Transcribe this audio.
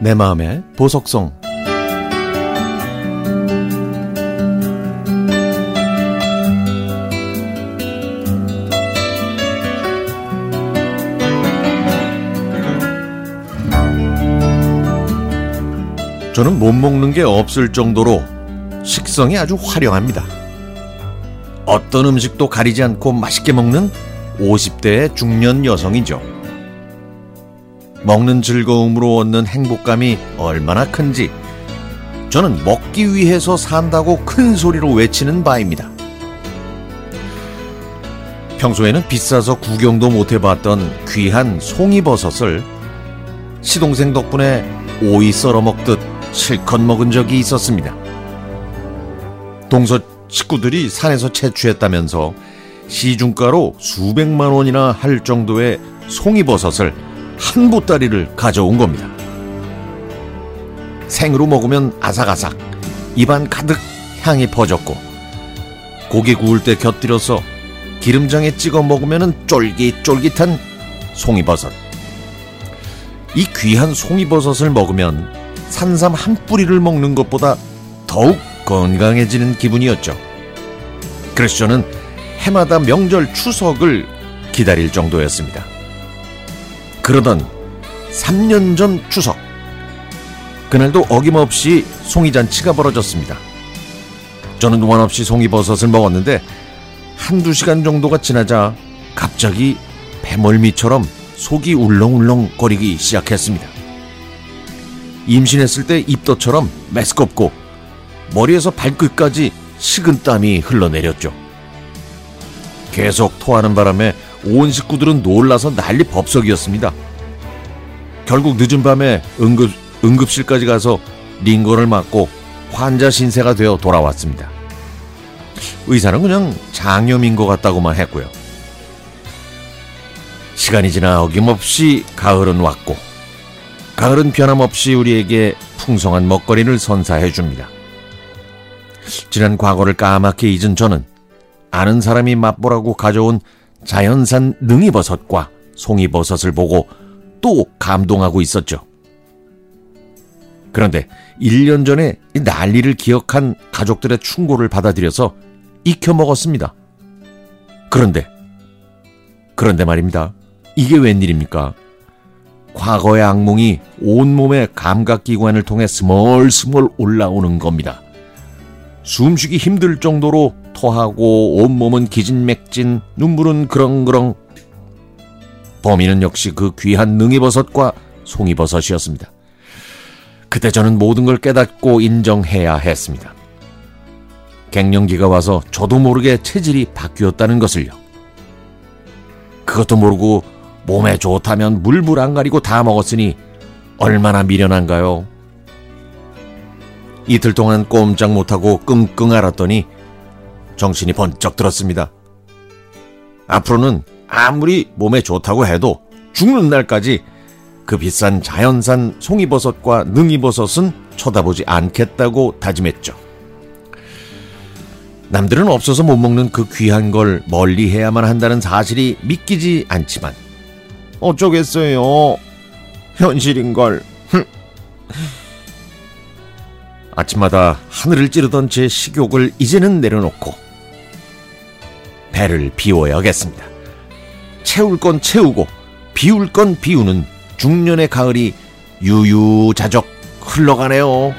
내 마음의 보석성 저는 못 먹는 게 없을 정도로 식성이 아주 화려합니다. 어떤 음식도 가리지 않고 맛있게 먹는 50대의 중년 여성이죠. 먹는 즐거움으로 얻는 행복감이 얼마나 큰지 저는 먹기 위해서 산다고 큰 소리로 외치는 바입니다. 평소에는 비싸서 구경도 못 해봤던 귀한 송이버섯을 시동생 덕분에 오이 썰어 먹듯 실컷 먹은 적이 있었습니다. 동서 식구들이 산에서 채취했다면서 시중가로 수백만 원이나 할 정도의 송이버섯을 한 보따리를 가져온 겁니다. 생으로 먹으면 아삭아삭, 입안 가득 향이 퍼졌고, 고기 구울 때 곁들여서 기름장에 찍어 먹으면 쫄깃쫄깃한 송이버섯. 이 귀한 송이버섯을 먹으면 산삼 한 뿌리를 먹는 것보다 더욱 건강해지는 기분이었죠. 그래서 저는 해마다 명절 추석을 기다릴 정도였습니다. 그러던 3년 전 추석. 그날도 어김없이 송이잔치가 벌어졌습니다. 저는 원 없이 송이버섯을 먹었는데 한두 시간 정도가 지나자 갑자기 배멀미처럼 속이 울렁울렁 거리기 시작했습니다. 임신했을 때 입덧처럼 메스껍고 머리에서 발끝까지 식은 땀이 흘러내렸죠. 계속 토하는 바람에 온 식구들은 놀라서 난리 법석이었습니다. 결국 늦은 밤에 응급, 응급실까지 가서 링거를 맞고 환자 신세가 되어 돌아왔습니다. 의사는 그냥 장염인 것 같다고만 했고요. 시간이 지나 어김없이 가을은 왔고, 가을은 변함없이 우리에게 풍성한 먹거리를 선사해 줍니다. 지난 과거를 까맣게 잊은 저는 아는 사람이 맛보라고 가져온 자연산 능이버섯과 송이버섯을 보고 또 감동하고 있었죠. 그런데 1년 전에 이 난리를 기억한 가족들의 충고를 받아들여서 익혀 먹었습니다. 그런데, 그런데 말입니다. 이게 웬일입니까? 과거의 악몽이 온몸의 감각기관을 통해 스멀스멀 올라오는 겁니다. 숨쉬기 힘들 정도로 토하고 온몸은 기진맥진, 눈물은 그렁그렁. 범인은 역시 그 귀한 능이버섯과 송이버섯이었습니다. 그때 저는 모든 걸 깨닫고 인정해야 했습니다. 갱년기가 와서 저도 모르게 체질이 바뀌었다는 것을요. 그것도 모르고 몸에 좋다면 물불 안 가리고 다 먹었으니 얼마나 미련한가요? 이틀 동안 꼼짝 못하고 끙끙 앓았더니 정신이 번쩍 들었습니다. 앞으로는 아무리 몸에 좋다고 해도 죽는 날까지 그 비싼 자연산 송이버섯과 능이버섯은 쳐다보지 않겠다고 다짐했죠. 남들은 없어서 못 먹는 그 귀한 걸 멀리 해야만 한다는 사실이 믿기지 않지만 어쩌겠어요. 현실인 걸. 아침마다 하늘을 찌르던 제 식욕을 이제는 내려놓고 배를 비워야겠습니다. 채울 건 채우고 비울 건 비우는 중년의 가을이 유유자적 흘러가네요.